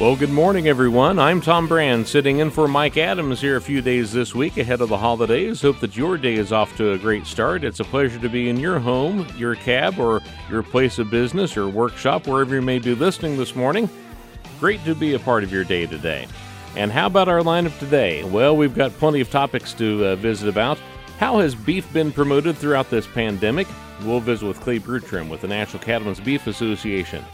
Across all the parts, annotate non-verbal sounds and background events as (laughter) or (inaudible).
Well, good morning, everyone. I'm Tom Brand, sitting in for Mike Adams here a few days this week ahead of the holidays. Hope that your day is off to a great start. It's a pleasure to be in your home, your cab, or your place of business or workshop, wherever you may be listening this morning. Great to be a part of your day today. And how about our lineup today? Well, we've got plenty of topics to uh, visit about. How has beef been promoted throughout this pandemic? We'll visit with Clay Burtrum with the National Cattlemen's Beef Association.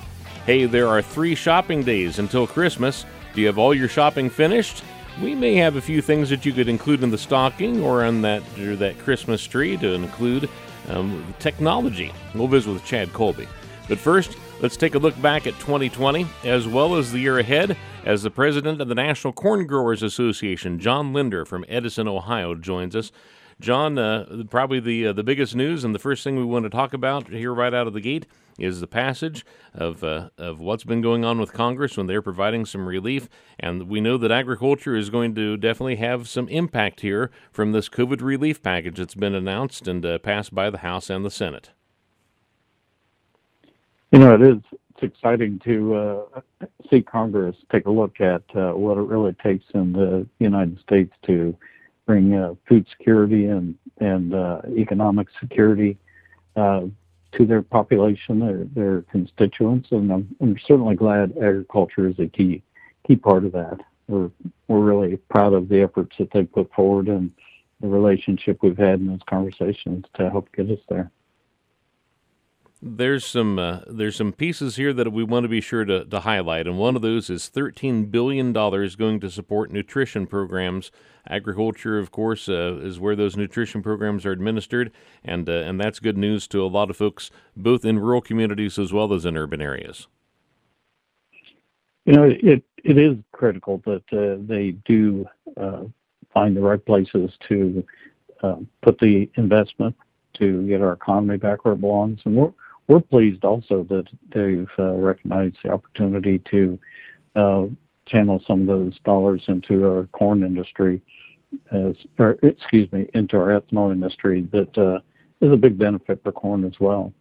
Hey, there are three shopping days until Christmas. Do you have all your shopping finished? We may have a few things that you could include in the stocking or on that or that Christmas tree to include um, technology. We'll visit with Chad Colby. But first, let's take a look back at 2020 as well as the year ahead as the president of the National Corn Growers Association, John Linder from Edison, Ohio, joins us. John, uh, probably the uh, the biggest news and the first thing we want to talk about here right out of the gate is the passage of uh, of what's been going on with Congress when they're providing some relief, and we know that agriculture is going to definitely have some impact here from this COVID relief package that's been announced and uh, passed by the House and the Senate. You know, it is. It's exciting to uh, see Congress take a look at uh, what it really takes in the United States to bring uh, food security and and uh, economic security uh, to their population, their their constituents, and I'm, I'm certainly glad agriculture is a key key part of that. We're we're really proud of the efforts that they put forward and the relationship we've had in those conversations to help get us there. There's some uh, there's some pieces here that we want to be sure to, to highlight, and one of those is 13 billion dollars going to support nutrition programs. Agriculture, of course, uh, is where those nutrition programs are administered, and uh, and that's good news to a lot of folks, both in rural communities as well as in urban areas. You know, it it is critical that uh, they do uh, find the right places to uh, put the investment to get our economy back where it belongs, and we're we're pleased also that they've uh, recognized the opportunity to uh, channel some of those dollars into our corn industry, as, or excuse me, into our ethanol industry. That uh, is a big benefit for corn as well.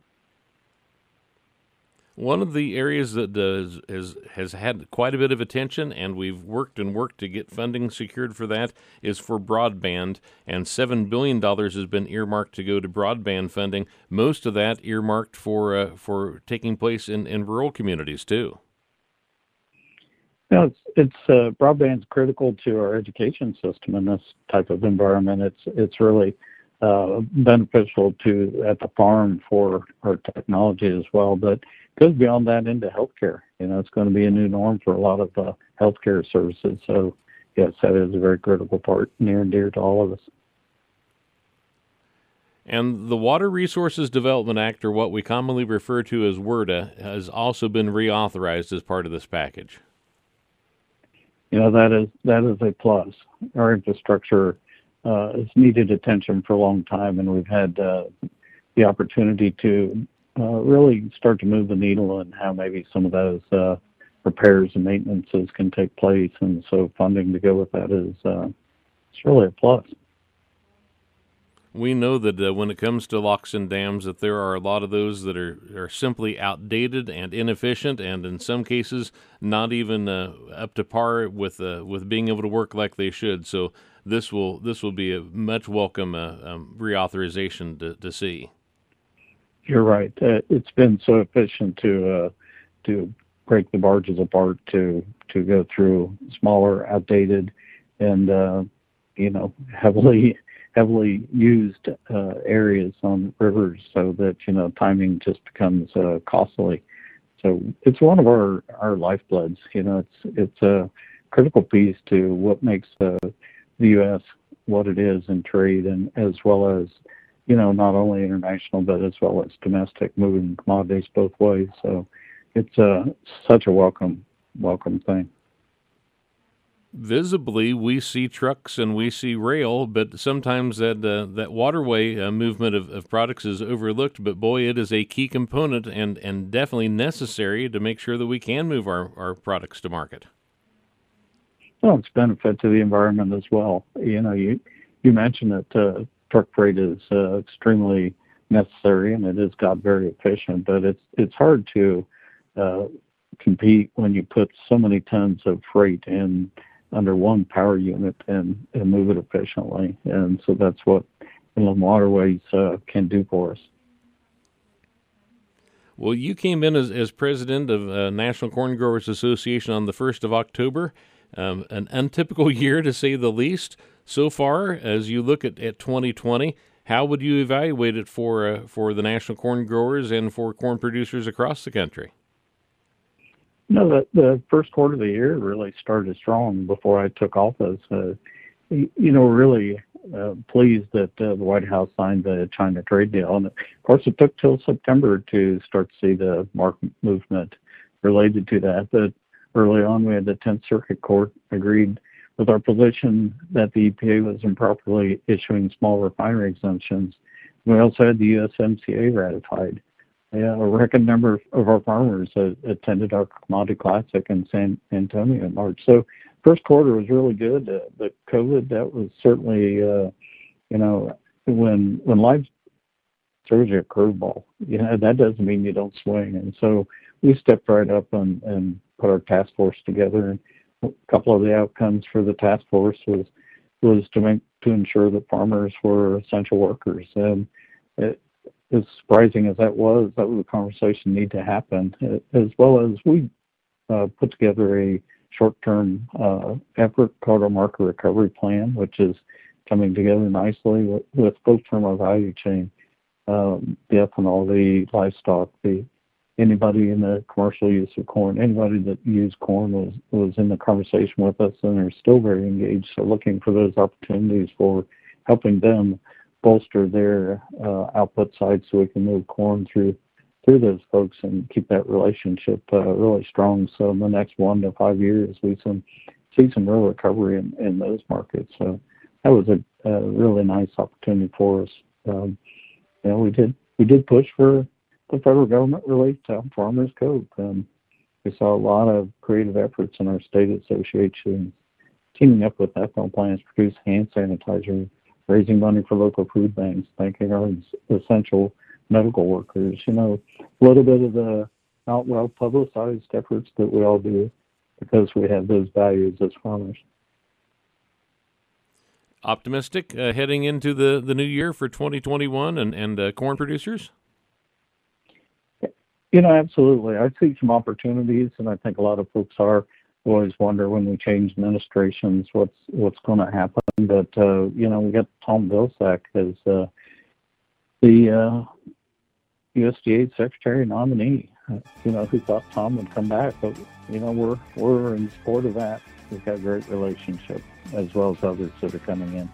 One of the areas that does has has had quite a bit of attention, and we've worked and worked to get funding secured for that, is for broadband, and seven billion dollars has been earmarked to go to broadband funding. Most of that earmarked for uh, for taking place in, in rural communities too. Yeah, it's, it's uh, broadband's critical to our education system in this type of environment. It's it's really uh, beneficial to at the farm for our technology as well, but goes beyond that into healthcare. You know, it's going to be a new norm for a lot of uh, healthcare services. So, yes, that is a very critical part, near and dear to all of us. And the Water Resources Development Act, or what we commonly refer to as WRDA, has also been reauthorized as part of this package. You know that is that is a plus. Our infrastructure uh, has needed attention for a long time, and we've had uh, the opportunity to really start to move the needle and how maybe some of those uh, repairs and maintenances can take place. And so funding to go with that is uh, it's really a plus. We know that uh, when it comes to locks and dams, that there are a lot of those that are, are simply outdated and inefficient, and in some cases not even uh, up to par with uh, with being able to work like they should. So this will this will be a much welcome um, reauthorization to, to see. You're right. Uh, it's been so efficient to uh, to break the barges apart to to go through smaller, outdated, and uh, you know (laughs) heavily heavily used uh, areas on rivers, so that you know timing just becomes costly. So it's one of our our lifebloods. You know, it's it's a critical piece to what makes the U.S. what it is in trade, and as well as you know, not only international but as well as domestic, moving commodities both ways. So it's uh, such a welcome welcome thing. visibly we see trucks and we see rail, but sometimes that uh, that waterway uh, movement of, of products is overlooked. But boy, it is a key component and, and definitely necessary to make sure that we can move our, our products to market. Well, it's benefit to the environment as well. You know, you you mentioned that uh, truck freight is uh, extremely necessary and it has got very efficient, but it's it's hard to uh, compete when you put so many tons of freight in under one power unit and, move it efficiently. And so that's what inland waterways uh, can do for us. Well, you came in as, president of National Corn Growers Association on the 1st of October. Um, an untypical (laughs) year, to say the least. So far, as you look at, at 2020, how would you evaluate it for uh, for the national corn growers and for corn producers across the country? No, the, the first quarter of the year really started strong before I took office. Uh, you know, really uh, pleased that uh, the White House signed the China trade deal. And of course, it took till September to start to see the market movement related to that. But early on, we had the 10th Circuit Court agreed with our position that the EPA was improperly issuing small refinery exemptions. We also had the USMCA ratified. Yeah, a record number of our farmers uh, attended our commodity classic in San Antonio in March. So first quarter was really good. Uh, the COVID that was certainly, uh, you know, when when life throws you a curveball, you know that doesn't mean you don't swing. And so we stepped right up and, and put our task force together. And a couple of the outcomes for the task force was was to make to ensure that farmers were essential workers. And it, as surprising as that was, that was a conversation need to happen, as well as we uh, put together a short-term uh, effort called our market recovery plan, which is coming together nicely with, with from our value chain, um, the ethanol, the livestock, the anybody in the commercial use of corn, anybody that used corn was was in the conversation with us and are still very engaged. So looking for those opportunities for helping them bolster their uh, output side so we can move corn through through those folks and keep that relationship uh, really strong. So in the next one to five years, we some see some real recovery in, in those markets. So that was a, a really nice opportunity for us. Um, you know, we did we did push for the federal government relief to farmers cope. Um, we saw a lot of creative efforts in our state association teaming up with ethanol plants produce hand sanitizer raising money for local food banks, thanking our essential medical workers. You know, a little bit of the not well publicized efforts that we all do because we have those values as farmers. Optimistic uh, heading into the, the new year for 2021 and, and uh, corn producers? You know, absolutely. I see some opportunities, and I think a lot of folks are always wonder when we change administrations what's what's going to happen. But uh, you know, we got Tom Vilsack as uh, the uh, USDA Secretary nominee. You know, who thought Tom would come back? But you know, we're we're in support of that. We've got a great relationship as well as others that are coming in.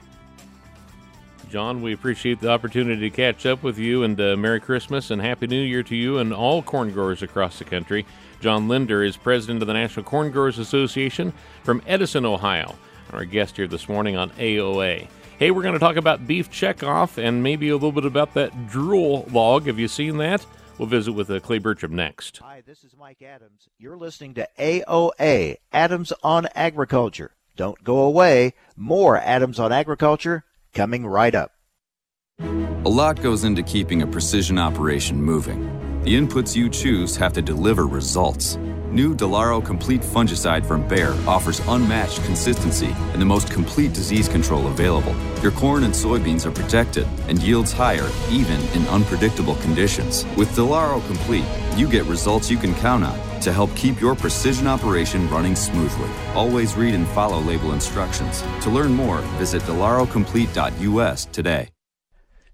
John, we appreciate the opportunity to catch up with you and uh, Merry Christmas and Happy New Year to you and all corn growers across the country. John Linder is president of the National Corn Growers Association from Edison, Ohio. Our guest here this morning on AOA. Hey, we're going to talk about beef checkoff and maybe a little bit about that drool log. Have you seen that? We'll visit with uh, Clay Burtrum next. Hi, this is Mike Adams. You're listening to AOA, Adams on Agriculture. Don't go away. More Adams on Agriculture coming right up. A lot goes into keeping a precision operation moving. The inputs you choose have to deliver results. New Delaro Complete Fungicide from Bayer offers unmatched consistency and the most complete disease control available. Your corn and soybeans are protected and yields higher even in unpredictable conditions. With Delaro Complete, you get results you can count on to help keep your precision operation running smoothly. Always read and follow label instructions. To learn more, visit delarocomplete.us today.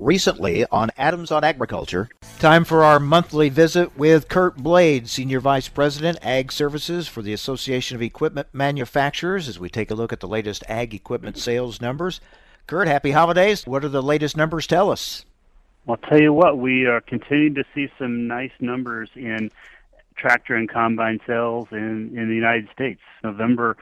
Recently on Adams on Agriculture, time for our monthly visit with Curt Blades, Senior Vice President, Ag Services for the Association of Equipment Manufacturers, as we take a look at the latest ag equipment sales numbers. Curt, happy holidays. What do the latest numbers tell us? I'll tell you what, we uh, are continuing to see some nice numbers in tractor and combine sales in, in the United States. November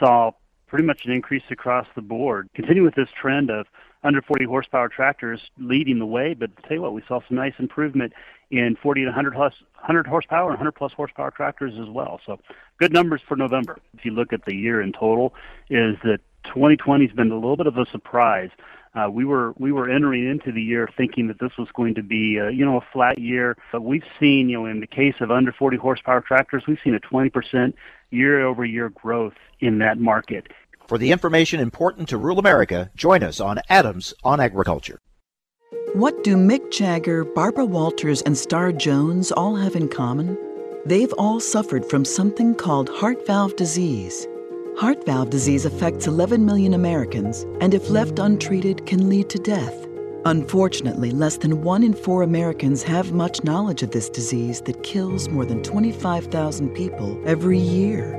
saw pretty much an increase across the board. Continue with this trend of under 40 horsepower tractors leading the way, but tell you what, we saw some nice improvement in 40 to 100 plus 100 horsepower and 100 plus horsepower tractors as well. So good numbers for November. If you look at the year in total, is that 2020 has been a little bit of a surprise. Uh, we were we were entering into the year thinking that this was going to be uh, you know a flat year, but we've seen you know in the case of under 40 horsepower tractors, we've seen a 20% year over year growth in that market. For the information important to rural America, join us on Adams on Agriculture. What do Mick Jagger, Barbara Walters, and Star Jones all have in common? They've all suffered from something called heart valve disease. Heart valve disease affects 11 million Americans and, if left untreated, can lead to death. Unfortunately, less than one in four Americans have much knowledge of this disease that kills more than 25,000 people every year.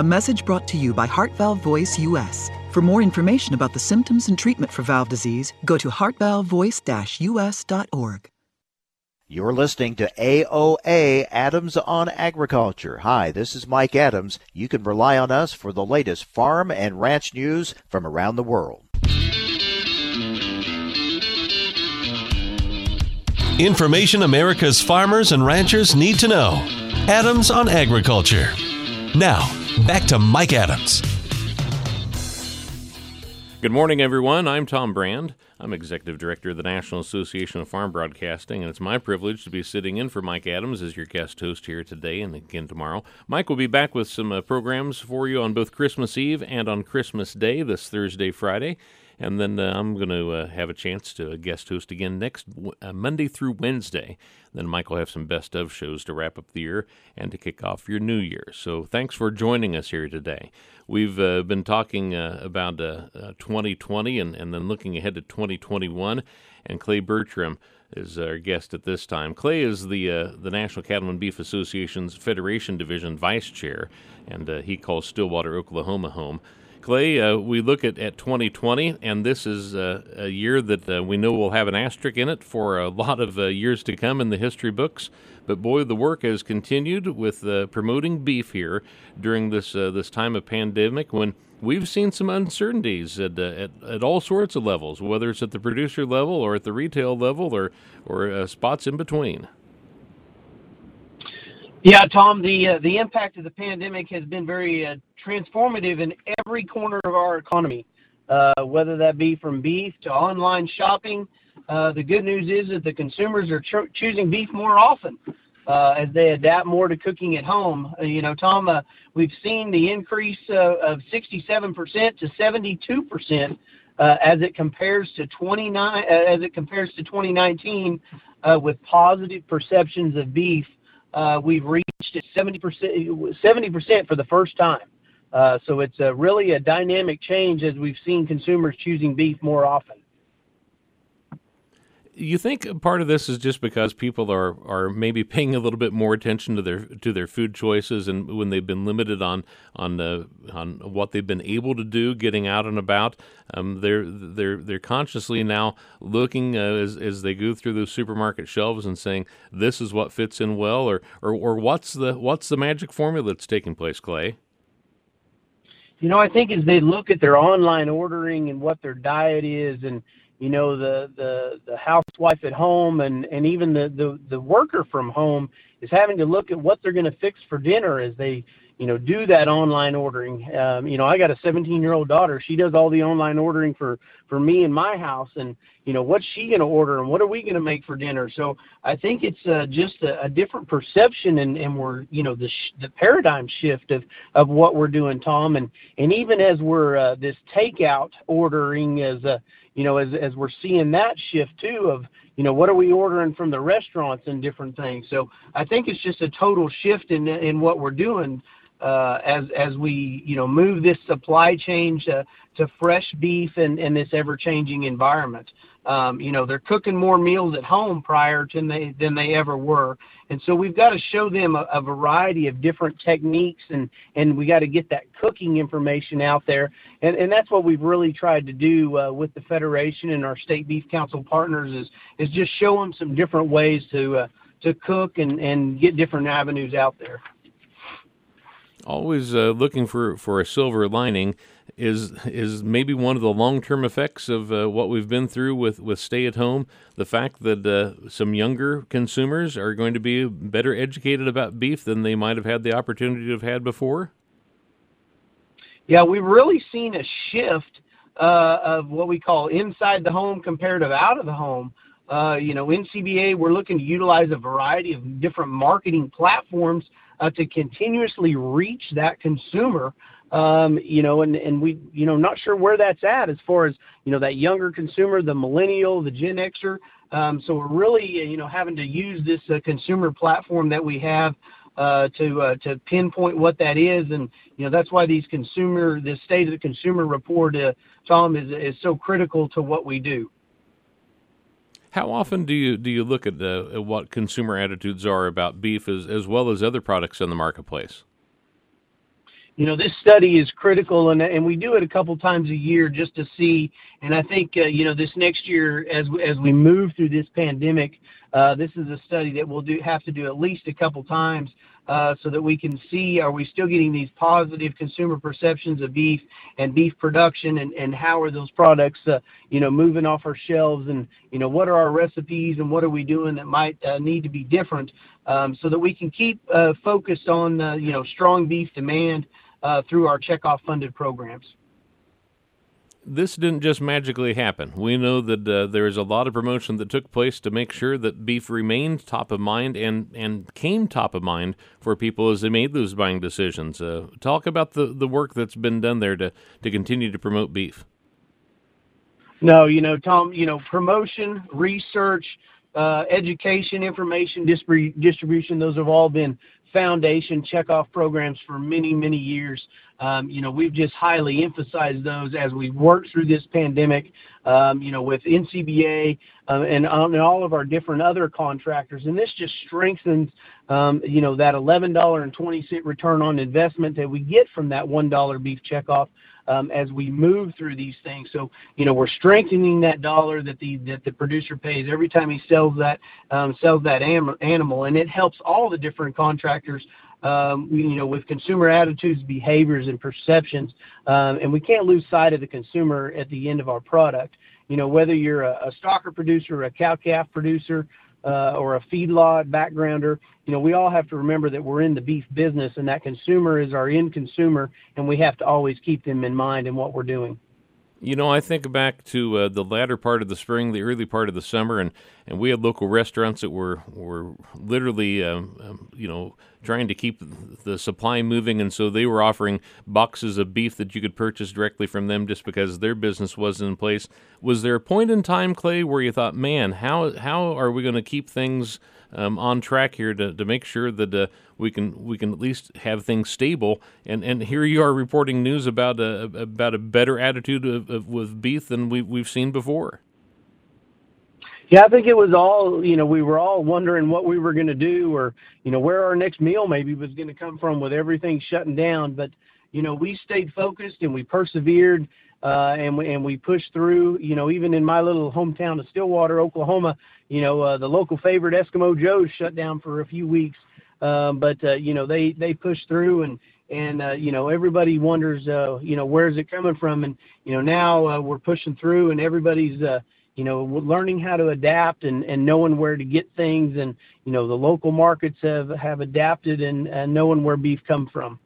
A message brought to you by Heart Valve Voice US. For more information about the symptoms and treatment for valve disease, go to heartvalvevoice-us.org. You're listening to AOA Adams on Agriculture. Hi, this is Mike Adams. You can rely on us for the latest farm and ranch news from around the world. Information America's farmers and ranchers need to know. Adams on Agriculture. Now, back to Mike Adams. Good morning, everyone. I'm Tom Brand. I'm Executive Director of the National Association of Farm Broadcasting, and it's my privilege to be sitting in for Mike Adams as your guest host here today and again tomorrow. Mike will be back with some uh, programs for you on both Christmas Eve and on Christmas Day, this Thursday, Friday. And then uh, I'm going to uh, have a chance to guest host again next uh, Monday through Wednesday. Then Mike will have some best of shows to wrap up the year and to kick off your new year. So thanks for joining us here today. We've uh, been talking uh, about 2020 and, and then looking ahead to 2021. And Clay Burtrum is our guest at this time. Clay is the uh, the National Cattlemen's Beef Association's Federation Division Vice Chair, and uh, he calls Stillwater, Oklahoma home. Clay, uh, we look at, at 2020, and this is uh, a year that uh, we know will have an asterisk in it for a (laughs) lot of uh, years to come in the history books. But boy, the work has continued with uh, promoting beef here during this uh, this time of pandemic when we've seen some uncertainties at, at, at all sorts of levels, whether it's at the producer level or at the retail level or or spots in between. Yeah, Tom, the uh, the impact of the pandemic has been very uh, transformative in every corner of our economy, uh, whether that be from beef to online shopping. Uh, the good news is that the consumers are cho- choosing beef more often uh, as they adapt more to cooking at home. Uh, you know, Tom, we've seen the increase of 67% to 72% as it compares to 29 as it compares to 2019 with positive perceptions of beef uh, we've reached 70%, 70% for the first time. Uh, so it's a, really a dynamic change as we've seen consumers choosing beef more often you think part of this is just because people are, are maybe paying a little bit more attention to their to their food choices and when they've been limited on on uh, on what they've been able to do getting out and about um, they're they're they're consciously now looking uh, as as they go through those supermarket shelves and saying this is what fits in well or or, or what's the what's the magic formula that's taking place Clay? You know I think as they look at their online ordering and what their diet is and you know the the the housewife at home and and even the the the worker from home is having to look at what they're going to fix for dinner as they you know do that online ordering. Um, you know i got a 17 year old daughter. She does all the online ordering for for me in my house and you know what's she going to order and what are we going to make for dinner so i think it's uh, just a, a different perception and and we're you know the sh- the paradigm shift of of what we're doing tom and and even as we're uh, this takeout ordering as a you know, as as we're seeing that shift too of, you know, what are we ordering from the restaurants and different things. So I think it's just a total shift in in what we're doing as as we you know move this supply chain to, fresh beef and in this ever changing environment. Um, you know they're cooking more meals at home prior to they than they ever were, and so we've got to show them a, variety of different techniques and we got to get that cooking information out there, and and that's what we've really tried to do uh, with the federation and our state beef council partners is is just show them some different ways to uh, to cook and get different avenues out there always uh, looking for, for a silver lining is is maybe one of the long term effects of uh, what we've been through with, with stay at home. The fact that uh, some younger consumers are going to be better educated about beef than they might have had the opportunity to have had before. Yeah, we've really seen a shift uh, of what we call inside the home compared to out of the home. Uh, you know, NCBA, we're looking to utilize a variety of different marketing platforms to continuously reach that consumer. Um, you know, and, and we, you know, not sure where that's at as far as, you know, that younger consumer, the millennial, the Gen Xer. Um, so we're really, you know, having to use this uh, consumer platform that we have uh, to uh, to pinpoint what that is, and you know that's why these consumer, this state of the consumer report, uh, Tom, is is so critical to what we do. How often do you do you look at, the, at what consumer attitudes are about beef as as well as other products in the marketplace? You know, this study is critical, and and we do it a couple times a year just to see. And I think uh, you know this next year, as as we move through this pandemic, uh, this is a study that we'll do have to do at least a couple times uh, so that we can see are we still getting these positive consumer perceptions of beef and beef production and, and how are those products uh, you know moving off our shelves and you know what are our recipes and what are we doing that might uh, need to be different um, so that we can keep uh, focused on you know strong beef demand uh, through our checkoff funded programs this didn't just magically happen. We know that uh, there is a lot of promotion that took place to make sure that beef remained top of mind and, and came top of mind for people as they made those buying decisions. Uh, talk about the, the work that's been done there to, to continue to promote beef. No, you know, Tom, you know, promotion, research, uh, education, information distribution, those have all been foundation checkoff programs for many, many years. Um, you know, we've just highly emphasized those as we work through this pandemic, um, you know, with NCBA uh, and, um, and, all of our different other contractors. And this just strengthens, um, you know, that $11.20 return on investment that we get from that $1 beef checkoff um, as we move through these things. So, you know, we're strengthening that dollar that the that the producer pays every time he sells that um, sells that am- animal, and it helps all the different contractors. Um, you know, with consumer attitudes, behaviors, and perceptions, um, and we can't lose sight of the consumer at the end of our product. You know, whether you're a, a stocker producer, a cow calf producer, Uh, or a feedlot backgrounder, you know, we all have to remember that we're in the beef business and that consumer is our end consumer, and we have to always keep them in mind in what we're doing. You know, I think back to uh, the latter part of the spring, the early part of the summer, and, and we had local restaurants that were were literally, um, um, you know, trying to keep the supply moving, and so they were offering boxes of beef that you could purchase directly from them just because their business wasn't in place. Was there a point in time, Clay, where you thought, "Man, how how are we going to keep things?" um, on track here to, to make sure that uh, we can we can at least have things stable. And and here you are reporting news about a about a better attitude of, of, with beef than we we've seen before. Yeah, I think it was all, you know, we were all wondering what we were going to do or, you know, where our next meal maybe was going to come from with everything shutting down. But, you know, we stayed focused and we persevered uh, and we and we pushed through. You know, even in my little hometown of Stillwater, Oklahoma, you know, uh, the local favorite Eskimo Joe's shut down for a few weeks, um, but uh, you know they they pushed through and and uh, you know everybody wonders uh, you know where's it coming from and you know now uh, we're pushing through and everybody's uh, you know, learning how to adapt and, and knowing where to get things. And, you know, the local markets have, have adapted and, and knowing where beef come from.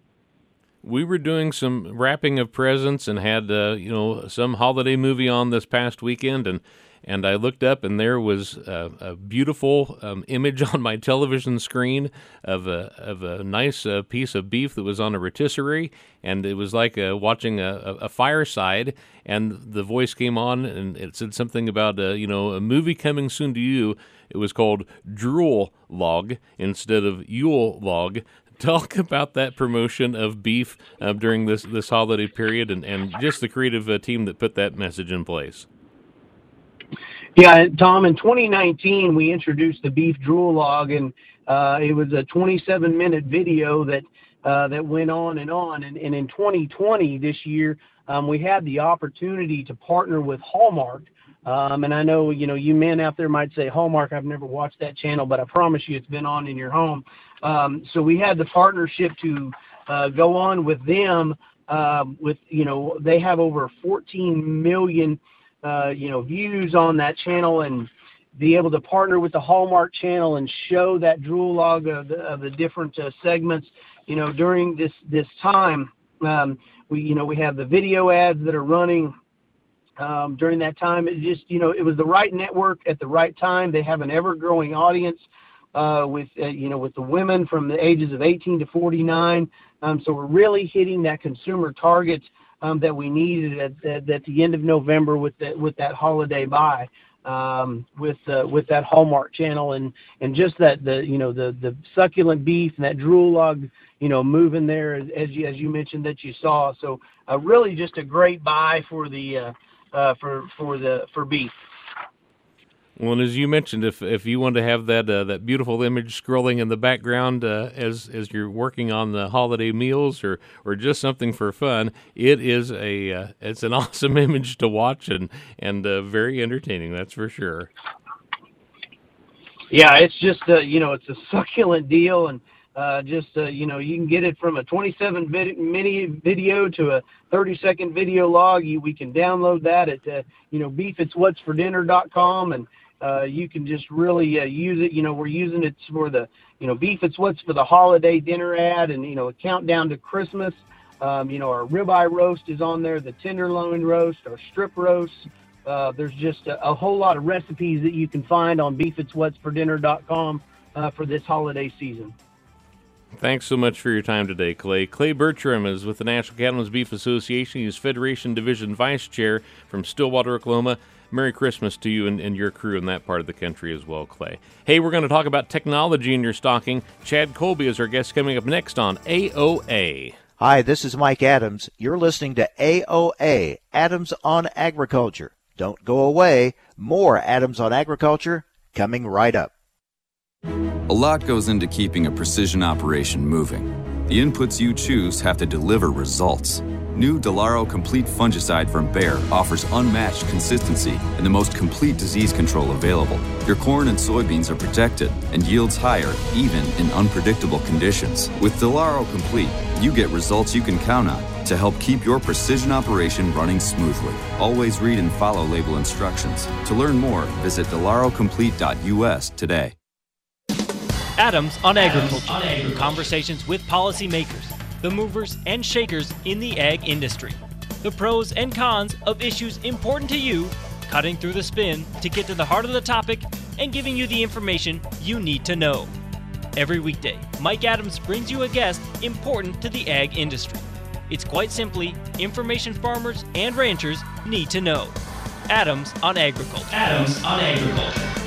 We were doing some wrapping of presents and had, uh, you know, some holiday movie on this past weekend. And and I looked up, and there was a, a beautiful um, (laughs) image on my television screen of a of a nice uh, piece of beef that was on a rotisserie, and it was like uh, watching a, a, fireside. And the voice came on, and it said something about uh, you know a movie coming soon to you. It was called Drool Log instead of Yule Log (laughs) talk about that promotion of beef uh, during this this holiday period and, and just the creative uh, team that put that message in place. Yeah, Tom, in 2019, we introduced the beef drool log, and uh, it was a 27 minute video that uh, that went on and on. And, and in 2020, this year, um, we had the opportunity to partner with Hallmark. Um, and I know, you know, you men out there might say, Hallmark, I've never watched that channel, but I promise you it's been on in your home. Um, so we had the partnership to uh, go on with them um, with, you know, they have over 14 million uh, you know, views on that channel and be able to partner with the Hallmark channel and show that drool log of the, of the different uh, segments, you know, during this, this time. Um, we, you know, we have the video ads that are running um, during that time. It just, you know, it was the right network at the right time. They have an ever growing audience. Uh, with uh, you know with the women from the ages of 18 to 49. Um, so we're really hitting that consumer target um, that we needed at, at, at, the end of November with the, with that holiday buy. Um, with uh, with that Hallmark channel and and just that the you know the the succulent beef and that drool log you know moving there as you as you mentioned that you saw so uh, really just a great buy for the uh, uh for for the for beef. Well, and as you mentioned, if if you want to have that uh, that beautiful image scrolling in the background uh, as as you're working on the holiday meals or or just something for fun, it is a uh, it's an (laughs) awesome image to watch and and uh, very entertaining. That's for sure. Yeah, it's just uh, you know it's a succulent deal and. Uh, just you know, you can get it from a 27 vid- mini video to a 30 second video log. You, we can download that at you know beefitswhatsfordinner.com and uh, you can just really uh, use it. You know, we're using it for the, you know, beef it's what's for the holiday dinner ad and, you know, a countdown to Christmas. Um, you know, our ribeye roast is on there, the tenderloin roast, our strip roast. Uh, there's just a, a, whole lot of recipes that you can find on beefitswhatsfordinner.com uh, for this holiday season. Thanks so much for your time today, Clay. Clay Burtrum is with the National Cattlemen's Beef Association. He's Federation Division Vice Chair from Stillwater, Oklahoma. Merry Christmas to you and, and, your crew in that part of the country as well, Clay. Hey, we're going to talk about technology in your stocking. Chad Colby is our guest coming up next on AOA. Hi, this is Mike Adams. You're listening to AOA, Adams on Agriculture. Don't go away. More Adams on Agriculture coming right up. A lot goes into keeping a precision operation moving. The inputs you choose have to deliver results New Delaro Complete Fungicide from Bayer offers unmatched consistency and the most complete disease control available. Your corn and soybeans are protected and yields higher even in unpredictable conditions. With Delaro Complete, you get results you can count on to help keep your precision operation running smoothly. Always read and follow label instructions. To learn more, visit delarocomplete.us today. Adams on Agriculture. on Agriculture. Conversations with policymakers the movers and shakers in the ag industry, the pros and cons of issues important to you, cutting through the spin to get to the heart of the topic and giving you the information you need to know. Every weekday, Mike Adams brings you a guest important to the ag industry. It's quite simply information farmers and ranchers need to know. Adams on Agriculture. Adams on Agriculture.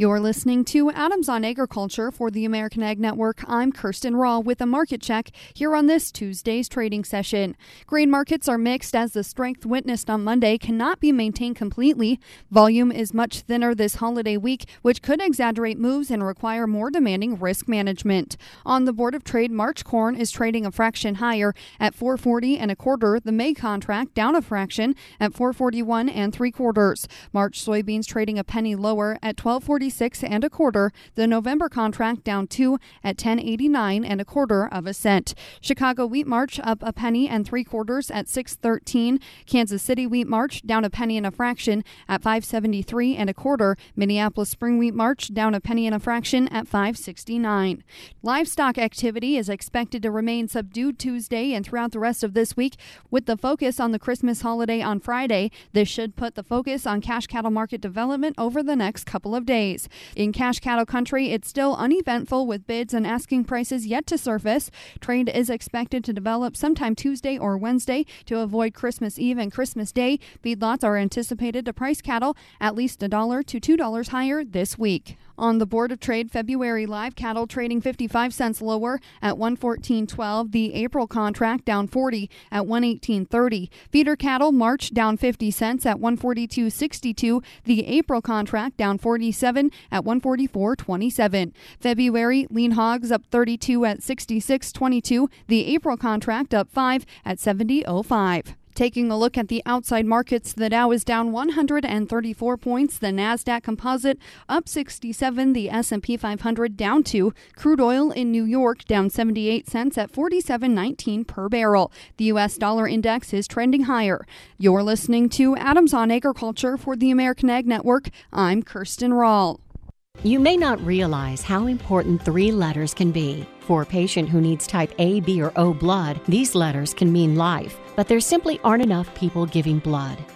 You're listening to Adams on Agriculture for the American Ag Network. I'm Kirsten Raw with a market check here on this Tuesday's trading session. Grain markets are mixed as the strength witnessed on Monday cannot be maintained completely. Volume is much thinner this holiday week, which could exaggerate moves and require more demanding risk management. On the Board of Trade, March corn is trading a fraction higher at 440 and a quarter. The May contract down a fraction at 441 and three quarters. March soybeans trading a penny lower at 1240 1046 and a quarter. The November contract down 2 at 1089 and a quarter of a cent. Chicago wheat March up a penny and three quarters at 613. Kansas City wheat March down a penny and a fraction at 573 and a quarter. Minneapolis spring wheat March down a penny and a fraction at 569. Livestock activity is expected to remain subdued Tuesday and throughout the rest of this week with the focus on the Christmas holiday on Friday. This should put the focus on cash cattle market development over the next couple of days. In cash cattle country, it's still uneventful with bids and asking prices yet to surface. Trade is expected to develop sometime Tuesday or Wednesday to avoid Christmas Eve and Christmas Day. Feedlots are anticipated to price cattle at least a dollar to two dollars higher this week. On the Board of Trade, February live cattle trading 55 cents lower at 114.12. The April contract down 40 at 118.30. Feeder cattle March down 50 cents at 142.62. The April contract down 47 at 144.27. February lean hogs up 32 at 66.22. The April contract up 5 at 70.05. Taking a look at the outside markets, the Dow is down 134 points, the Nasdaq Composite up 67, the S&P 500 down 2, crude oil in New York down 78 cents at 47.19 per barrel. The US dollar index is trending higher. You're listening to Adams on Agriculture for the American Ag Network. I'm Kirsten Rahl. You may not realize how important three letters can be. For a patient who needs type A, B, or O blood, these letters can mean life but there simply aren't enough people giving blood.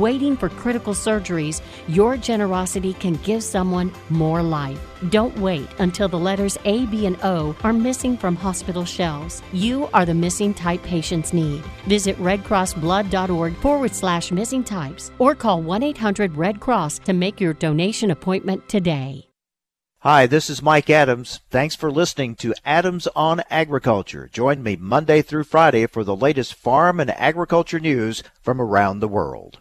waiting for critical surgeries, your generosity can give someone more life. Don't wait until the letters A, B, and O are missing from hospital shelves. You are the missing type patients need. Visit redcrossblood.org forward slash missing types or call 1 800 Red Cross to make your donation appointment today. Hi, this is Mike Adams. Thanks for listening to Adams on Agriculture. Join me Monday through Friday for the latest farm and agriculture news from around the world.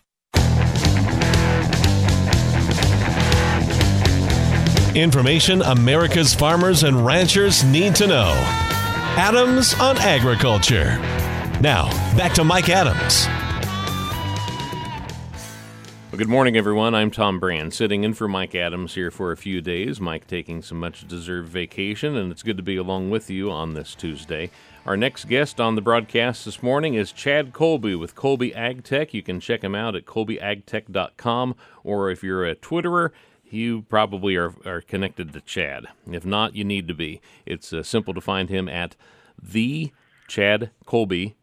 Information America's farmers and ranchers need to know. Adams on Agriculture. Now, back to Mike Adams. Well, good morning, everyone. I'm Tom Brand, sitting in for Mike Adams here for a few days. Mike taking some much deserved vacation, and it's good to be along with you on this Tuesday. Our next guest on the broadcast this morning is Chad Colby with Colby AgTech. You can check him out at colbyagtech.com, or if you're a Twitterer, you probably are, are connected to Chad. If not, you need to be. It's uh, simple to find him at the Chad Colby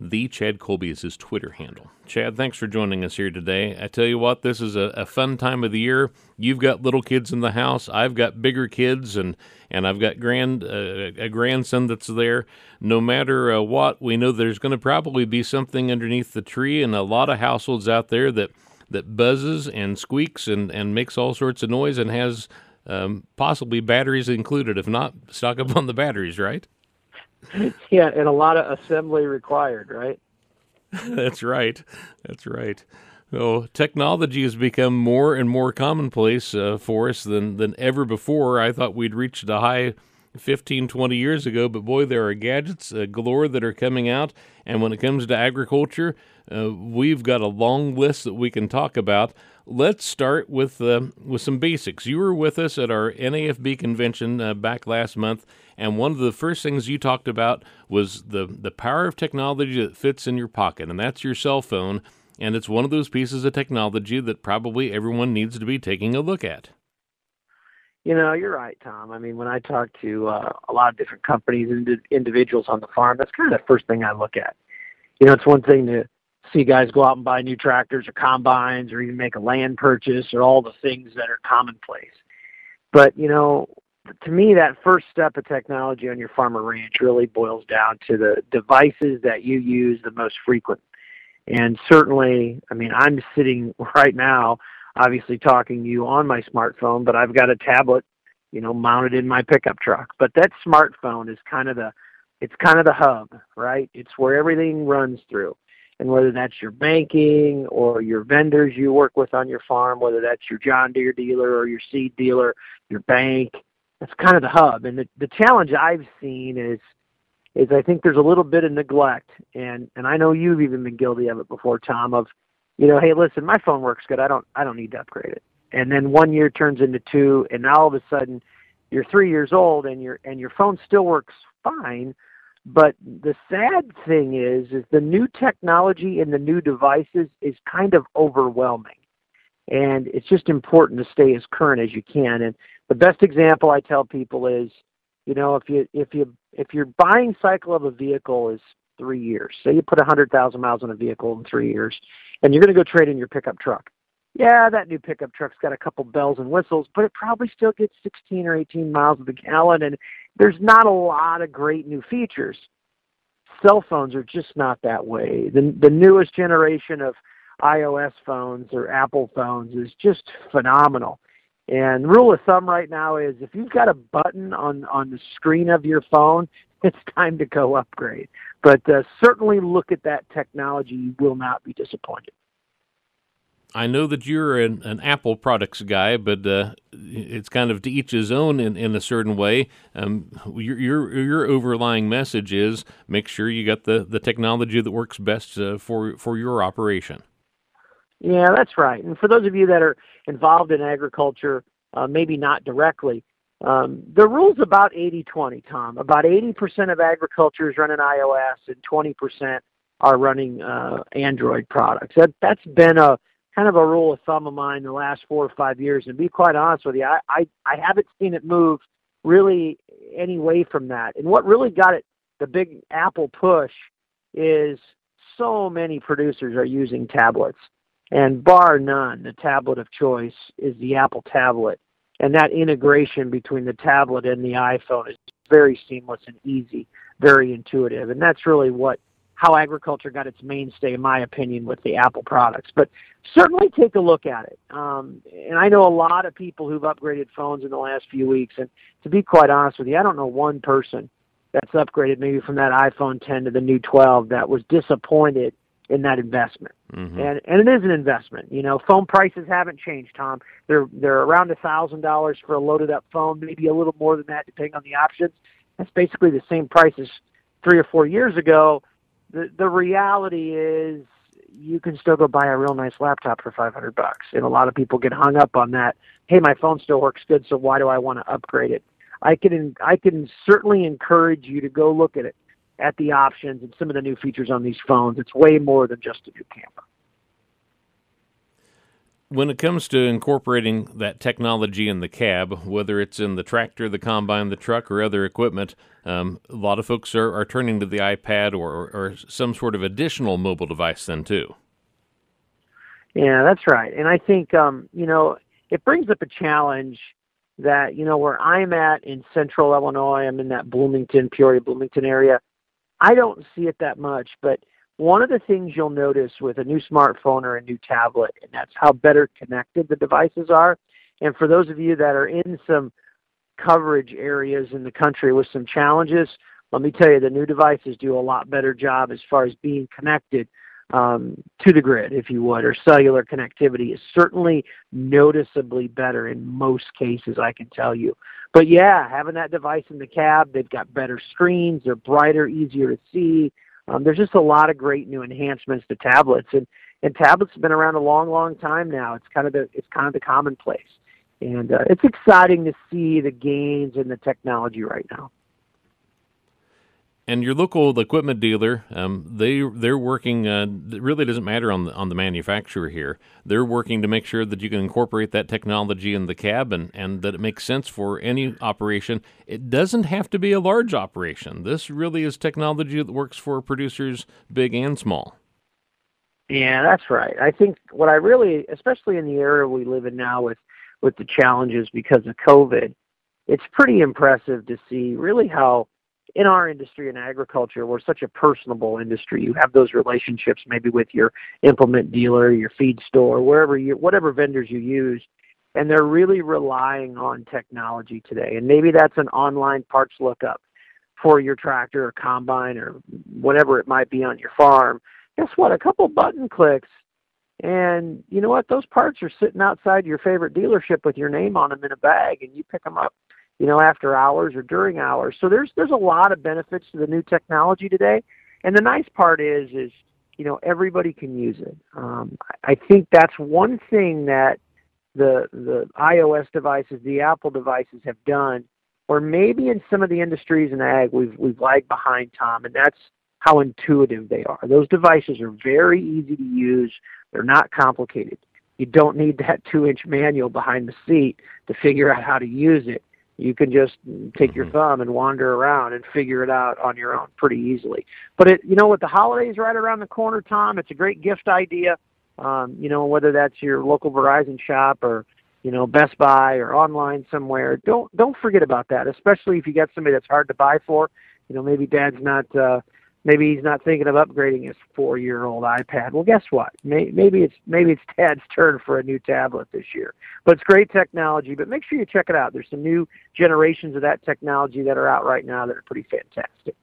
the Chad Colby is his Twitter handle. Chad, thanks for joining us here today. I tell you what, this is a, a, fun time of the year. You've got little kids in the house. I've got bigger kids, and and I've got grand uh, a grandson that's there. No matter uh, what, we know there's going to probably be something underneath the tree, and a lot of households out there that that buzzes and squeaks and and makes all sorts of noise and has um, possibly batteries included. If not, stock up on the batteries, right? (laughs) yeah, and a lot of assembly required, right? (laughs) That's right. That's right. So technology has become more and more commonplace uh, for us than, than ever before. I thought we'd reached a high 15, 20 years ago, but boy, there are gadgets uh, galore that are coming out. And when it comes to agriculture, uh, we've got a long list that we can talk about. Let's start with uh, with some basics. You were with us at our NAFB convention uh, back last month, and one of the first things you talked about was the, the power of technology that fits in your pocket, and that's your cell phone. And it's one of those pieces of technology that probably everyone needs to be taking a look at. You know, you're right, Tom. I mean, when I talk to uh, a lot of different companies and individuals on the farm, that's kind of the first thing I look at. You know, it's one thing to see guys go out and buy new tractors or combines or even make a land purchase or all the things that are commonplace. But, you know, to me, that first step of technology on your farm or ranch really boils down to the devices that you use the most frequent. And certainly, I mean, I'm sitting (laughs) right now obviously talking to you on my smartphone, but I've got a tablet, you know, mounted in my pickup truck. But that smartphone is kind of the it's kind of the hub, right? It's where everything runs through. And whether that's your banking or your vendors you work with on your farm, whether that's your John Deere dealer or your seed dealer, your bank, that's kind of the hub. And the, the challenge I've seen is is I think there's a little bit of neglect and and I know you've even been guilty of it before, Tom, of you know, hey, listen, my phone works good. I don't I don't need to upgrade it. And then one year turns into two, and now all of a sudden you're three years old and your and your phone still works fine. But the sad thing is, is the new technology and the new devices is kind of overwhelming, and it's just important to stay as current as you can. And the best example I tell people is, you know, if you if you if your buying cycle of a vehicle is three years, say you put a hundred thousand miles on a vehicle in three years, and you're going to go trade in your pickup truck. Yeah, that new pickup truck's got a couple bells and whistles, but it probably still gets 16 or 18 miles of the gallon, and there's not a lot of great new features. Cell phones are just not that way. The, the newest generation of iOS phones or Apple phones is just phenomenal. And the rule of thumb right now is if you've got a button on on the screen of your phone, (laughs) it's time to go upgrade. But uh, certainly look at that technology; you will not be disappointed. I know that you're an, an Apple products guy, but uh, it's kind of to each his own in, in a certain way. Um, your, your, your overlying message is make sure you got the, the technology that works best uh, for for your operation. Yeah, that's right. And for those of you that are involved in agriculture, uh, maybe not directly, um, the rule's about 80-20, Tom. About 80% of agriculture is running iOS, and 20% are running uh, Android products. That that's been a kind of a rule of thumb of mine the last four or five years. And be quite honest with you, I, I, I haven't seen it move really any way from that. And what really got it the big Apple push is so many producers are using tablets. And bar none, the tablet of choice is the Apple tablet. And that integration between the tablet and the iPhone is very seamless and easy, very intuitive. And that's really what how agriculture got its mainstay, in my opinion, with the Apple products. But certainly take a look at it. Um, and I know a lot of people who've upgraded phones in the last few weeks. And to be quite honest with you, I don't know one person that's upgraded maybe from that iPhone 10 to the new 12 that was disappointed in that investment. Mm-hmm. And and it is an investment. You know, phone prices haven't changed, Tom. They're they're around a thousand dollars for a loaded up phone, maybe a little more than that depending on the options. That's basically the same price as three or four years ago the the reality is you can still go buy a real nice laptop for 500 bucks and a lot of people get hung up on that hey my phone still works good so why do i want to upgrade it i can i can certainly encourage you to go look at it at the options and some of the new features on these phones it's way more than just a new camera when it comes to incorporating that technology in the cab, whether it's in the tractor, the combine, the truck, or other equipment, um, a lot of folks are, are turning to the iPad or, or some sort of additional mobile device then too. Yeah, that's right. And I think, um, you know, it brings up a challenge that, you know, where I'm at in central Illinois, I'm in that Bloomington, Peoria, Bloomington area. I don't see it that much, but one of the things you'll notice with a new smartphone or a new tablet, and that's how better connected the devices are. And for those of you that are in some coverage areas in the country with some challenges, let me tell you, the new devices do a lot better job as far as being connected um, to the grid, if you would, or cellular connectivity is certainly noticeably better in most cases, I can tell you. But yeah, having that device in the cab, they've got better screens, they're brighter, easier to see. Um, there's just a lot of great new enhancements to tablets, and and tablets have been around a long, long time now. It's kind of the it's kind of the commonplace, and uh, it's exciting to see the gains in the technology right now and your local equipment dealer, um, they they're working. Uh, it really doesn't matter on the on the manufacturer here. They're working to make sure that you can incorporate that technology in the cab and, and that it makes sense for any operation. It doesn't have to be a large operation. This really is technology that works for producers big and small. Yeah, that's right. I think what I really, especially in the area we live in now with with the challenges because of COVID, it's pretty impressive to see really how in our industry in agriculture, we're such a personable industry. You have those relationships maybe with your implement dealer, your feed store, wherever you, whatever vendors you use, and they're really relying on technology today. And maybe that's an online parts lookup for your tractor or combine or whatever it might be on your farm. Guess what? A couple button clicks and you know what? Those parts are sitting outside your favorite dealership with your name on them in a bag, and you pick them up, you know, after hours or during hours. So there's there's a lot of benefits to the new technology today. And the nice part is is you know everybody can use it. Um, I think that's one thing that the the iOS devices, the Apple devices have done, or maybe in some of the industries in ag we've we've lagged behind, Tom, and that's how intuitive they are. Those devices are very easy to use. They're not complicated. You don't need that two inch manual behind the seat to figure out how to use it. You can just take your mm-hmm. thumb and wander around and figure it out on your own pretty easily. But it, you know, with the holidays right around the corner, Tom, it's a great gift idea. Um, you know, whether that's your local Verizon shop or you know Best Buy or online somewhere, don't don't forget about that. Especially if you got somebody that's hard to buy for. You know, maybe Dad's not uh, maybe he's not thinking of upgrading his four-year-old iPad. Well, guess what? Maybe it's maybe it's Dad's turn for a new tablet this year. But it's great technology. But make sure you check it out. There's some new generations of that technology that are out right now that are pretty fantastic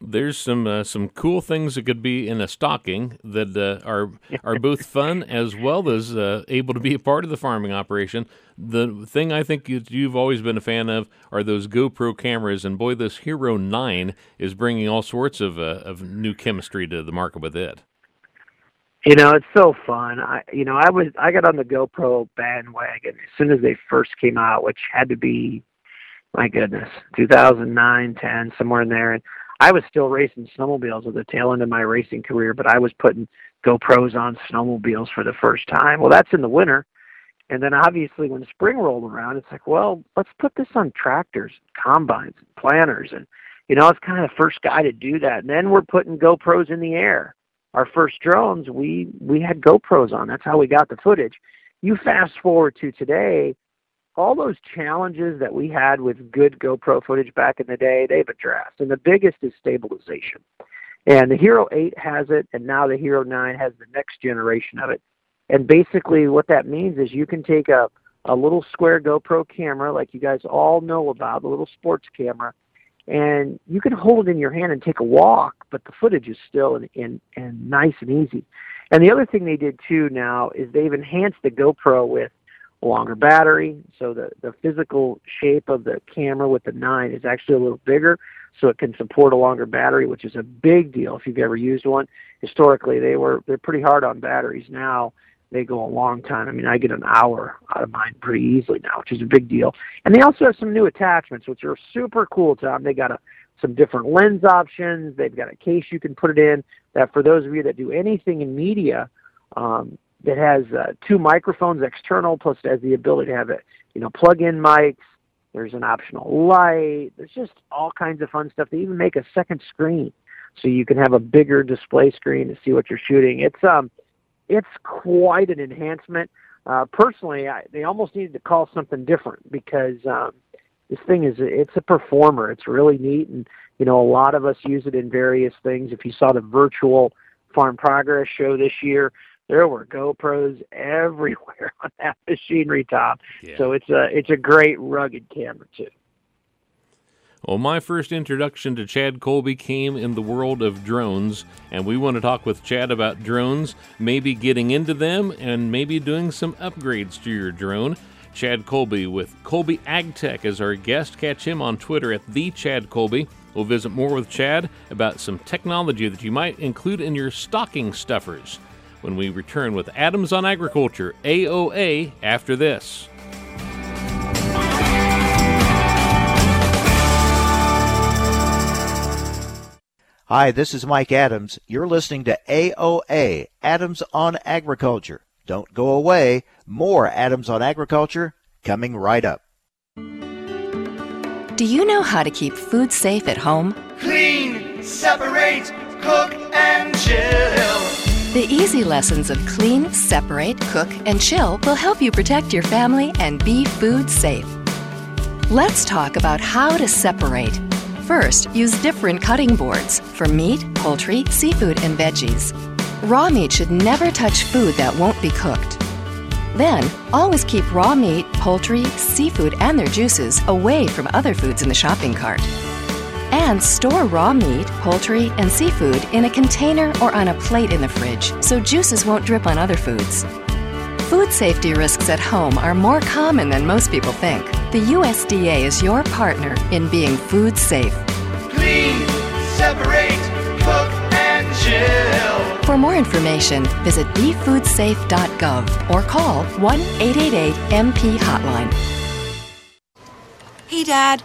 there's some uh, some cool things that could be in a stocking that uh, are are (laughs) both fun as well as uh, able to be a part of the farming operation. The thing I think you've always been a fan of are those GoPro cameras, and boy, this Hero Nine is bringing all sorts of uh, of new chemistry to the market with it. You know, it's so fun. I you know, I was I got on the GoPro bandwagon as soon as they first came out, which had to be my goodness, 2009, 10, somewhere in there. And I was still racing snowmobiles at the tail end of my racing career, but I was putting GoPros on snowmobiles for the first time. Well, that's in the winter. And then obviously when spring rolled around, it's like, well, let's put this on tractors, combines, planters. And, you know, I was kind of the first guy to do that. And then we're putting GoPros in the air. Our first drones, we, we had GoPros on. That's how we got the footage. You fast forward to today, all those challenges that we had with good GoPro footage back in the day, they've addressed. And the biggest is stabilization. And the Hero 8 has it, and now the Hero 9 has the next generation of it. And basically, what that means is you can take a, a little square GoPro camera, like you guys all know about, the little sports camera, and you can hold it in your hand and take a walk, but the footage is still in, in, in nice and easy. And the other thing they did too now is they've enhanced the GoPro with longer battery. So the, the physical shape of the camera with the 9 is actually a little bigger, so it can support a longer battery, which is a big deal if you've ever used one. Historically, they were they're pretty hard on batteries. Now they go a long time. I mean, I get an hour out of mine pretty easily now, which is a big deal. And they also have some new attachments, which are super cool, Tom. They got a some different lens options. They've got a case you can put it in. That for those of you that do anything in media, um, that has uh, two microphones external, plus it has the ability to have it, you know, plug-in mics. There's an optional light. There's just all kinds of fun stuff. They even make a second screen, so you can have a bigger display screen to see what you're shooting. It's um, it's quite an enhancement. Uh, personally, I, they almost needed to call something different because um, this thing is it's a performer. It's really neat, and you know a lot of us use it in various things. If you saw the virtual Farm Progress show this year, there were GoPros everywhere (laughs) on that machinery top. Yeah. So it's a it's a great rugged camera too. Well, my first introduction to Chad Colby came in the world of drones, and we want to talk with Chad about drones, maybe getting into them, and maybe doing some upgrades to your drone. Chad Colby with Colby AgTech as our guest. Catch him on Twitter at the Chad Colby. We'll visit more with Chad about some technology that you might include in your stocking stuffers when we return with Adams on Agriculture, AOA, after this. Hi, this is Mike Adams. You're listening to AOA, Adams on Agriculture. Don't go away. More Adams on Agriculture coming right up. Do you know how to keep food safe at home? Clean, separate, cook, and chill. The easy lessons of clean, separate, cook, and chill will help you protect your family and be food safe. Let's talk about how to separate. First, use different cutting boards for meat, poultry, seafood, and veggies. Raw meat should never touch food that won't be cooked. Then, always keep raw meat, poultry, seafood, and their juices away from other foods in the shopping cart. And store raw meat, poultry, and seafood in a container or on a plate in the fridge so juices won't drip on other foods. Food safety risks at home are more common than most people think. The USDA is your partner in being food safe. Clean, separate, cook, and chill. For more information, visit befoodsafe.gov or call 1 888 MP Hotline. Hey, Dad,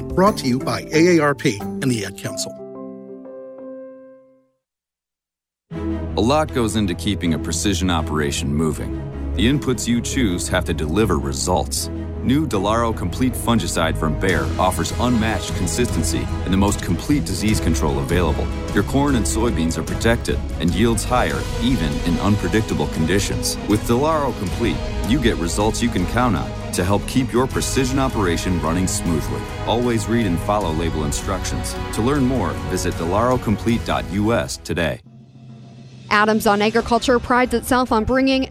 brought to you by AARP and the Ad Council. A lot goes into keeping a precision operation moving. The inputs you choose have to deliver results. New Delaro Complete Fungicide from Bayer offers unmatched consistency and the most complete disease control available. Your corn and soybeans are protected and yields higher even in unpredictable conditions. With Delaro Complete, you get results you can count on to help keep your precision operation running smoothly. Always read and follow label instructions. To learn more, visit delarocomplete.us today. Adams on Agriculture prides itself on bringing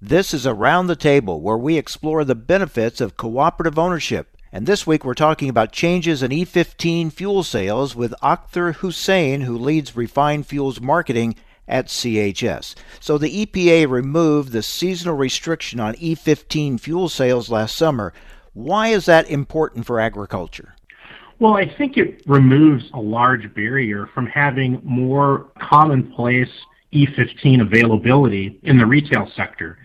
This is Around the Table, where we explore the benefits of cooperative ownership. And this week we're talking about changes in E15 fuel sales with Akhtar Hussain, who leads refined fuels marketing at CHS. So the EPA removed the seasonal restriction on E15 fuel sales last summer. Why is that important for agriculture? Well, I think it removes a large barrier from having more commonplace E15 availability in the retail sector.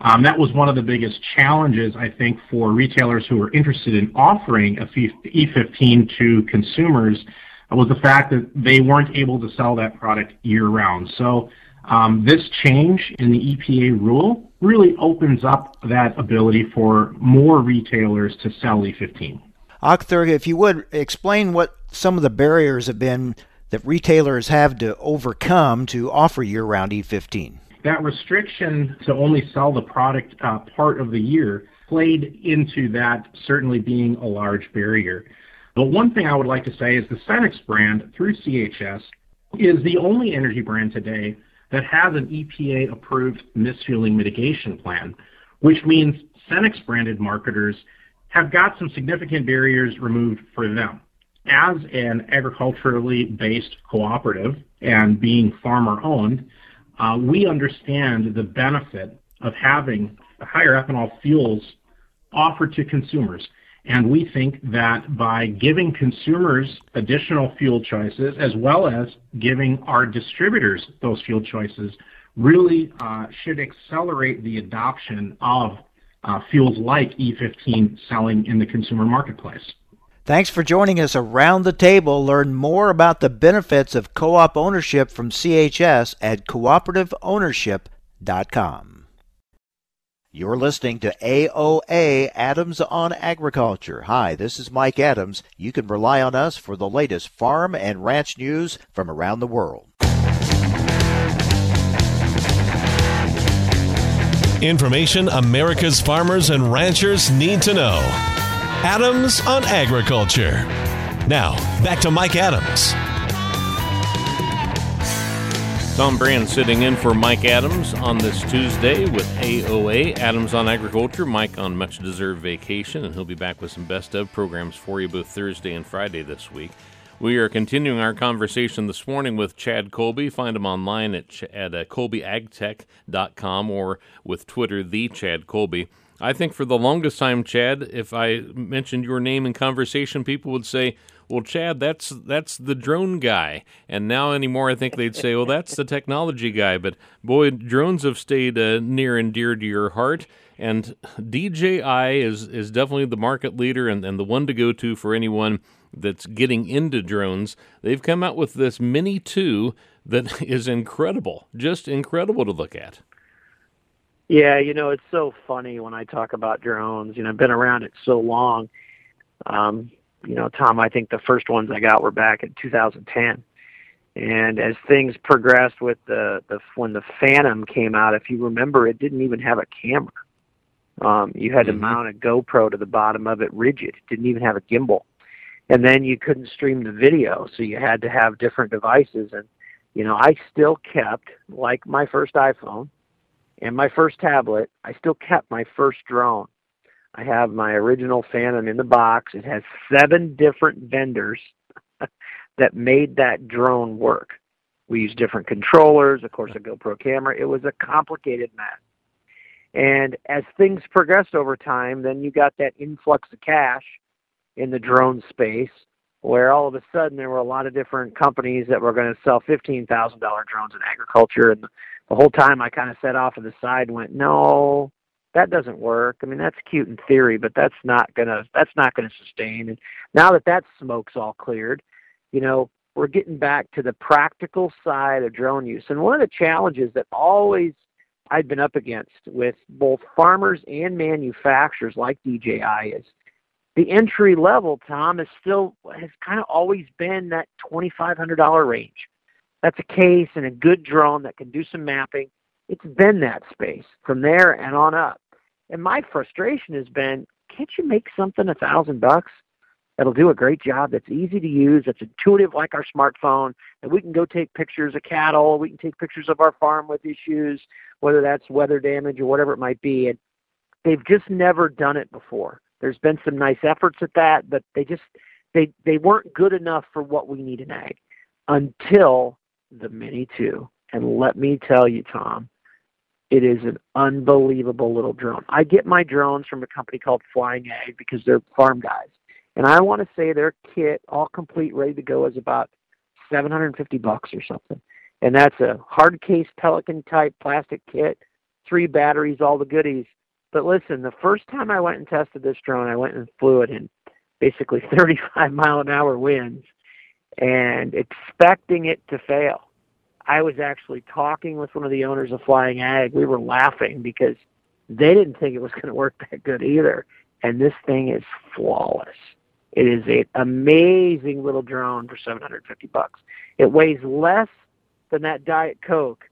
Um, that was one of the biggest challenges, I think, for retailers who were interested in offering a E15 to consumers was the fact that they weren't able to sell that product year round. So um, this change in the EPA rule really opens up that ability for more retailers to sell E15. Akhtar, if you would explain what some of the barriers have been that retailers have to overcome to offer year-round E15 that restriction to only sell the product uh, part of the year played into that certainly being a large barrier. But one thing I would like to say is the Cenex brand through CHS is the only energy brand today that has an EPA approved misfueling mitigation plan, which means Cenex branded marketers have got some significant barriers removed for them. As an agriculturally based cooperative and being farmer owned, uh, we understand the benefit of having higher ethanol fuels offered to consumers. And we think that by giving consumers additional fuel choices, as well as giving our distributors those fuel choices, really uh, should accelerate the adoption of uh, fuels like E15 selling in the consumer marketplace. Thanks for joining us around the table. Learn more about the benefits of co op ownership from CHS at cooperativeownership.com. You're listening to AOA Adams on Agriculture. Hi, this is Mike Adams. You can rely on us for the latest farm and ranch news from around the world. Information America's farmers and ranchers need to know. Adams on Agriculture. Now, back to Mike Adams. Tom Brand sitting in for Mike Adams on this Tuesday with AOA, Adams on Agriculture. Mike on much deserved vacation, and he'll be back with some best of programs for you both Thursday and Friday this week. We are continuing our conversation this morning with Chad Colby. Find him online at, at uh, colbyagtech.com or with Twitter, the Chad Colby. I think for the longest time, Chad, if I mentioned your name in conversation, people would say, well, Chad, that's that's the drone guy. And now anymore, I think they'd say, well, that's the technology guy. But boy, drones have stayed uh, near and dear to your heart. And DJI is is definitely the market leader and, and the one to go to for anyone that's getting into drones. They've come out with this Mini 2 that (laughs) is incredible, just incredible to look at. Yeah, you know, it's so funny when I talk about drones. You know, I've been around it so long. Um, you know, Tom, I think the first ones I got were back in 2010. And as things progressed with the, the when the Phantom came out, if you remember, it didn't even have a camera. Um, you had Mm-hmm. to mount a GoPro to the bottom of it, rigid. It didn't even have a gimbal. And then you couldn't stream the video, so you had to have different devices. And you know, I still kept like my first iPhone and my first tablet. I still kept my first drone. I have my original Phantom in the box. It has seven different vendors (laughs) that made that drone work. We used different controllers, of course, a GoPro camera. It was a complicated mess. And as things progressed over time, then you got that influx of cash in the drone space where all of a sudden there were a lot of different companies that were going to sell $15,000 drones in agriculture. And the whole time I kind of sat off to the side and went, no, that doesn't work. I mean, that's cute in theory, but that's not going to, that's not to sustain. And now that that smoke's all cleared, you know, we're getting back to the practical side of drone use. And one of the challenges that always I've been up against with both farmers and manufacturers like DJI is the entry level, Tom, is still has kind of always been that twenty five hundred dollar range. That's a case and a good drone that can do some mapping. It's been that space from there and on up. And my frustration has been, can't you make something a thousand bucks that'll do a great job, that's easy to use, that's intuitive like our smartphone, and we can go take pictures of cattle, we can take pictures of our farm with issues, whether that's weather damage or whatever it might be. And they've just never done it before. There's been some nice efforts at that, but they just they they weren't good enough for what we need in ag until the Mini 2. And let me tell you, Tom, it is an unbelievable little drone. I get my drones from a company called Flying Ag because they're farm guys. And I want to say their kit, all complete, ready to go, is about 750 bucks or something. And that's a hard case Pelican type plastic kit, three batteries, all the goodies. But listen, the first time I went and tested this drone, I went and flew it in basically (laughs) 35 mile an hour winds and expecting it to fail. I was actually talking with one of the owners of Flying Ag. We were laughing because they didn't think it was going to work that good either. And this thing is flawless. It is an amazing little drone for 750 bucks. It weighs less than that Diet Coke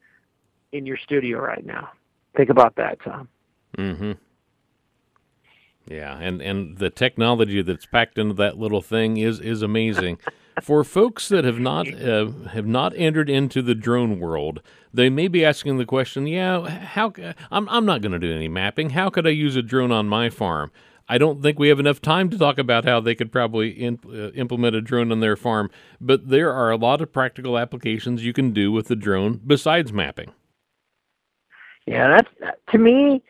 in your studio right now. Think about that, Tom. Mm-hmm. Yeah, and and the technology that's packed into that little thing is is amazing. (laughs) For folks that have not uh, have not entered into the drone world, they may be asking the question, "Yeah, how? I'm I'm not going to do any mapping. How could I use a drone on my farm?" I don't think we have enough time to talk about how they could probably in, uh, implement a drone on their farm, but there are a lot of practical applications you can do with the drone besides mapping. Yeah, that's to me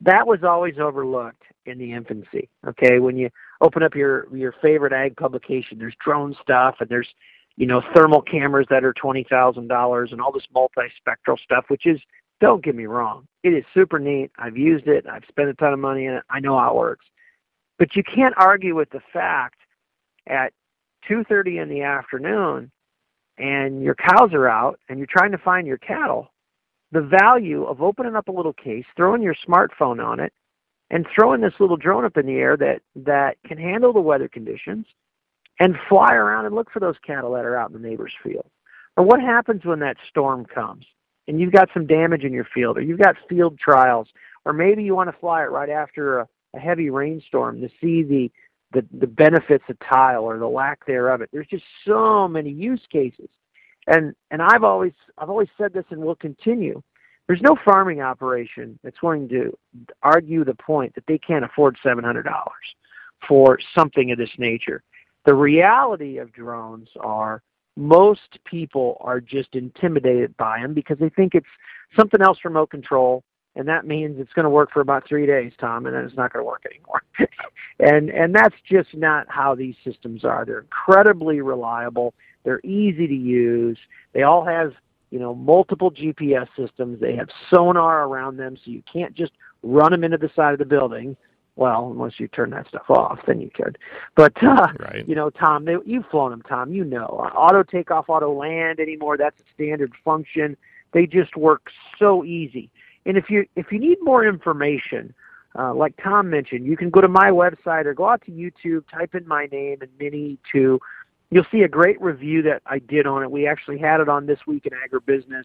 that was always overlooked in the infancy. Okay, when you open up your your favorite ag publication, there's drone stuff and there's you know thermal cameras that are twenty thousand dollars and all this multispectral stuff, which is don't get me wrong, it is super neat. I've used it. I've spent a ton of money in it. I know how it works, but you can't argue with the fact at two thirty in the afternoon and your cows are out and you're trying to find your cattle the value of opening up a little case, throwing your smartphone on it, and throwing this little drone up in the air that that can handle the weather conditions and fly around and look for those cattle that are out in the neighbor's field. Or what happens when that storm comes and you've got some damage in your field or you've got field trials or maybe you want to fly it right after a, a heavy rainstorm to see the, the the benefits of tile or the lack thereof. It there's just so many use cases, and and I've always I've always said this and will continue. There's no farming operation that's going to argue the point that they can't afford seven hundred dollars for something of this nature. The reality of drones are most people are just intimidated by them because they think it's something else remote control and that means it's going to work for about three days, Tom, and then it's not going to work anymore. (laughs) and and that's just not how these systems are. They're incredibly reliable. They're easy to use. They all have you know multiple GPS systems. They have sonar around them, so you can't just run them into the side of the building. Well, unless you turn that stuff off, then you could. But uh, right. you know, Tom, they, you've flown them, Tom. You know, auto takeoff, auto land anymore. That's a standard function. They just work so easy. And if you if you need more information, uh, like Tom mentioned, you can go to my website or go out to YouTube, type in my name and Mini Two. You'll see a great review that I did on it. We actually had it on this week in agribusiness.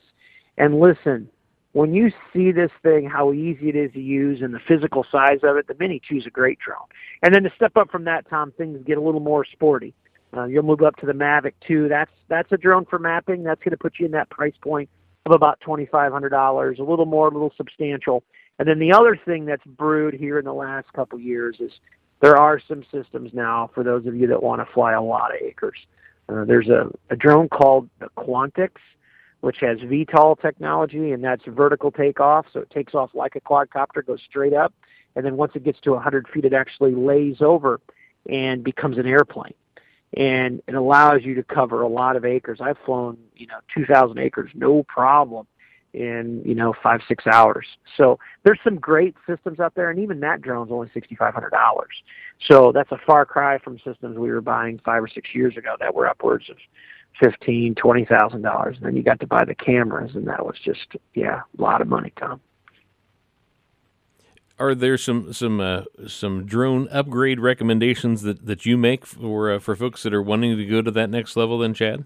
And listen, when you see this thing, how easy it is to use and the physical size of it, the Mini Two is a great drone. And then to step up from that, Tom, things get a little more sporty. Uh, you'll move up to the Mavic 2. That's that's a drone for mapping. That's going to put you in that price point of about $2,500, a little more, a little substantial. And then the other thing that's brewed here in the last couple years is there are some systems now for those of you that want to fly a lot of acres. Uh, there's a, a drone called the Quantix, which has VTOL technology, and that's vertical takeoff. So it takes off like a quadcopter, goes straight up, and then once it gets to 100 feet, it actually lays over and becomes an airplane and it allows you to cover a lot of acres. I've flown, you know, 2,000 acres, no problem, in you know five six hours. So there's some great systems out there, and even that drone's only $6,500. So that's a far cry from systems we were buying five or six years ago that were upwards of fifteen, twenty thousand dollars. And then you got to buy the cameras, and that was just yeah, a lot of money, Tom are there some some uh, some drone upgrade recommendations that, that you make for uh, for folks that are wanting to go to that next level? Then, Chad.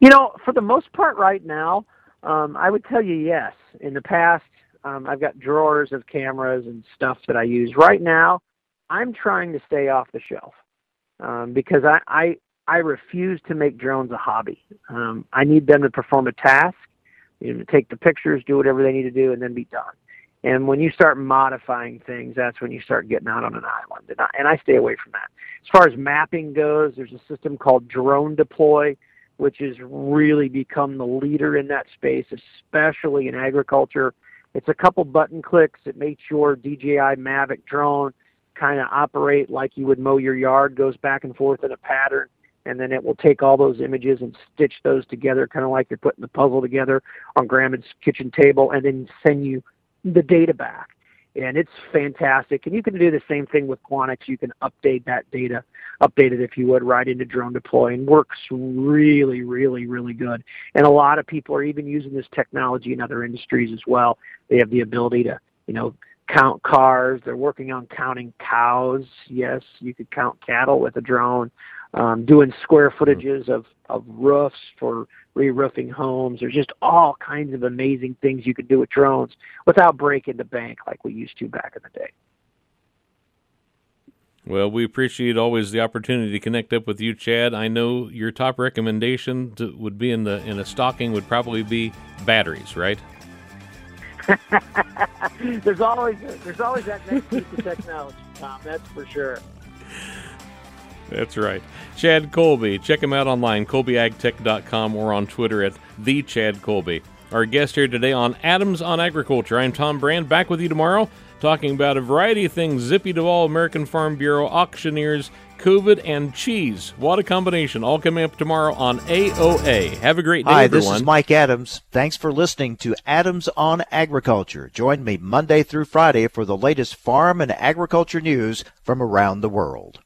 You know, for the most part, right now, um, I would tell you yes. In the past, um, I've got drawers of cameras and stuff that I use. Right now, I'm trying to stay off the shelf um, because I, I I refuse to make drones a hobby. Um, I need them to perform a task, you know, take the pictures, do whatever they need to do, and then be done. And when you start modifying things, that's when you start getting out on an island. And I, and I stay away from that. As far as mapping goes, there's a system called Drone Deploy, which has really become the leader in that space, especially in agriculture. It's a couple button clicks. It makes your DJI Mavic drone kind of operate like you would mow your yard, goes back and forth in a pattern, and then it will take all those images and stitch those together, kind of like you're putting the puzzle together on Grandma's kitchen table, and then send you the data back. And it's fantastic. And you can do the same thing with Quantix. You can update that data, update it if you would, right into Drone Deploy, and works really, really, really good. And a lot of people are even using this technology in other industries as well. They have the ability to, you know, count cars. They're working on counting cows. Yes, you could count cattle with a drone. Um, doing square footages of, of roofs for re-roofing homes. There's just all kinds of amazing things you can do with drones without breaking the bank like we used to back in the day. Well, we appreciate always the opportunity to connect up with you, Chad. I know your top recommendation to, would be in the in a stocking would probably be batteries, right? (laughs) there's always there's always that next piece of technology, Tom. That's for sure. (laughs) That's right. Chad Colby. Check him out online, colbyagtech.com, or on Twitter at the Chad Colby. Our guest here today on Adams on Agriculture. I'm Tom Brand, back with you tomorrow, talking about a variety of things Zippy Duvall, American Farm Bureau, auctioneers, COVID, and cheese. What a combination. All coming up tomorrow on AOA. Have a great day, Hi, everyone. this is Mike Adams. Thanks for listening to Adams on Agriculture. Join me Monday through Friday for the latest farm and agriculture news from around the world.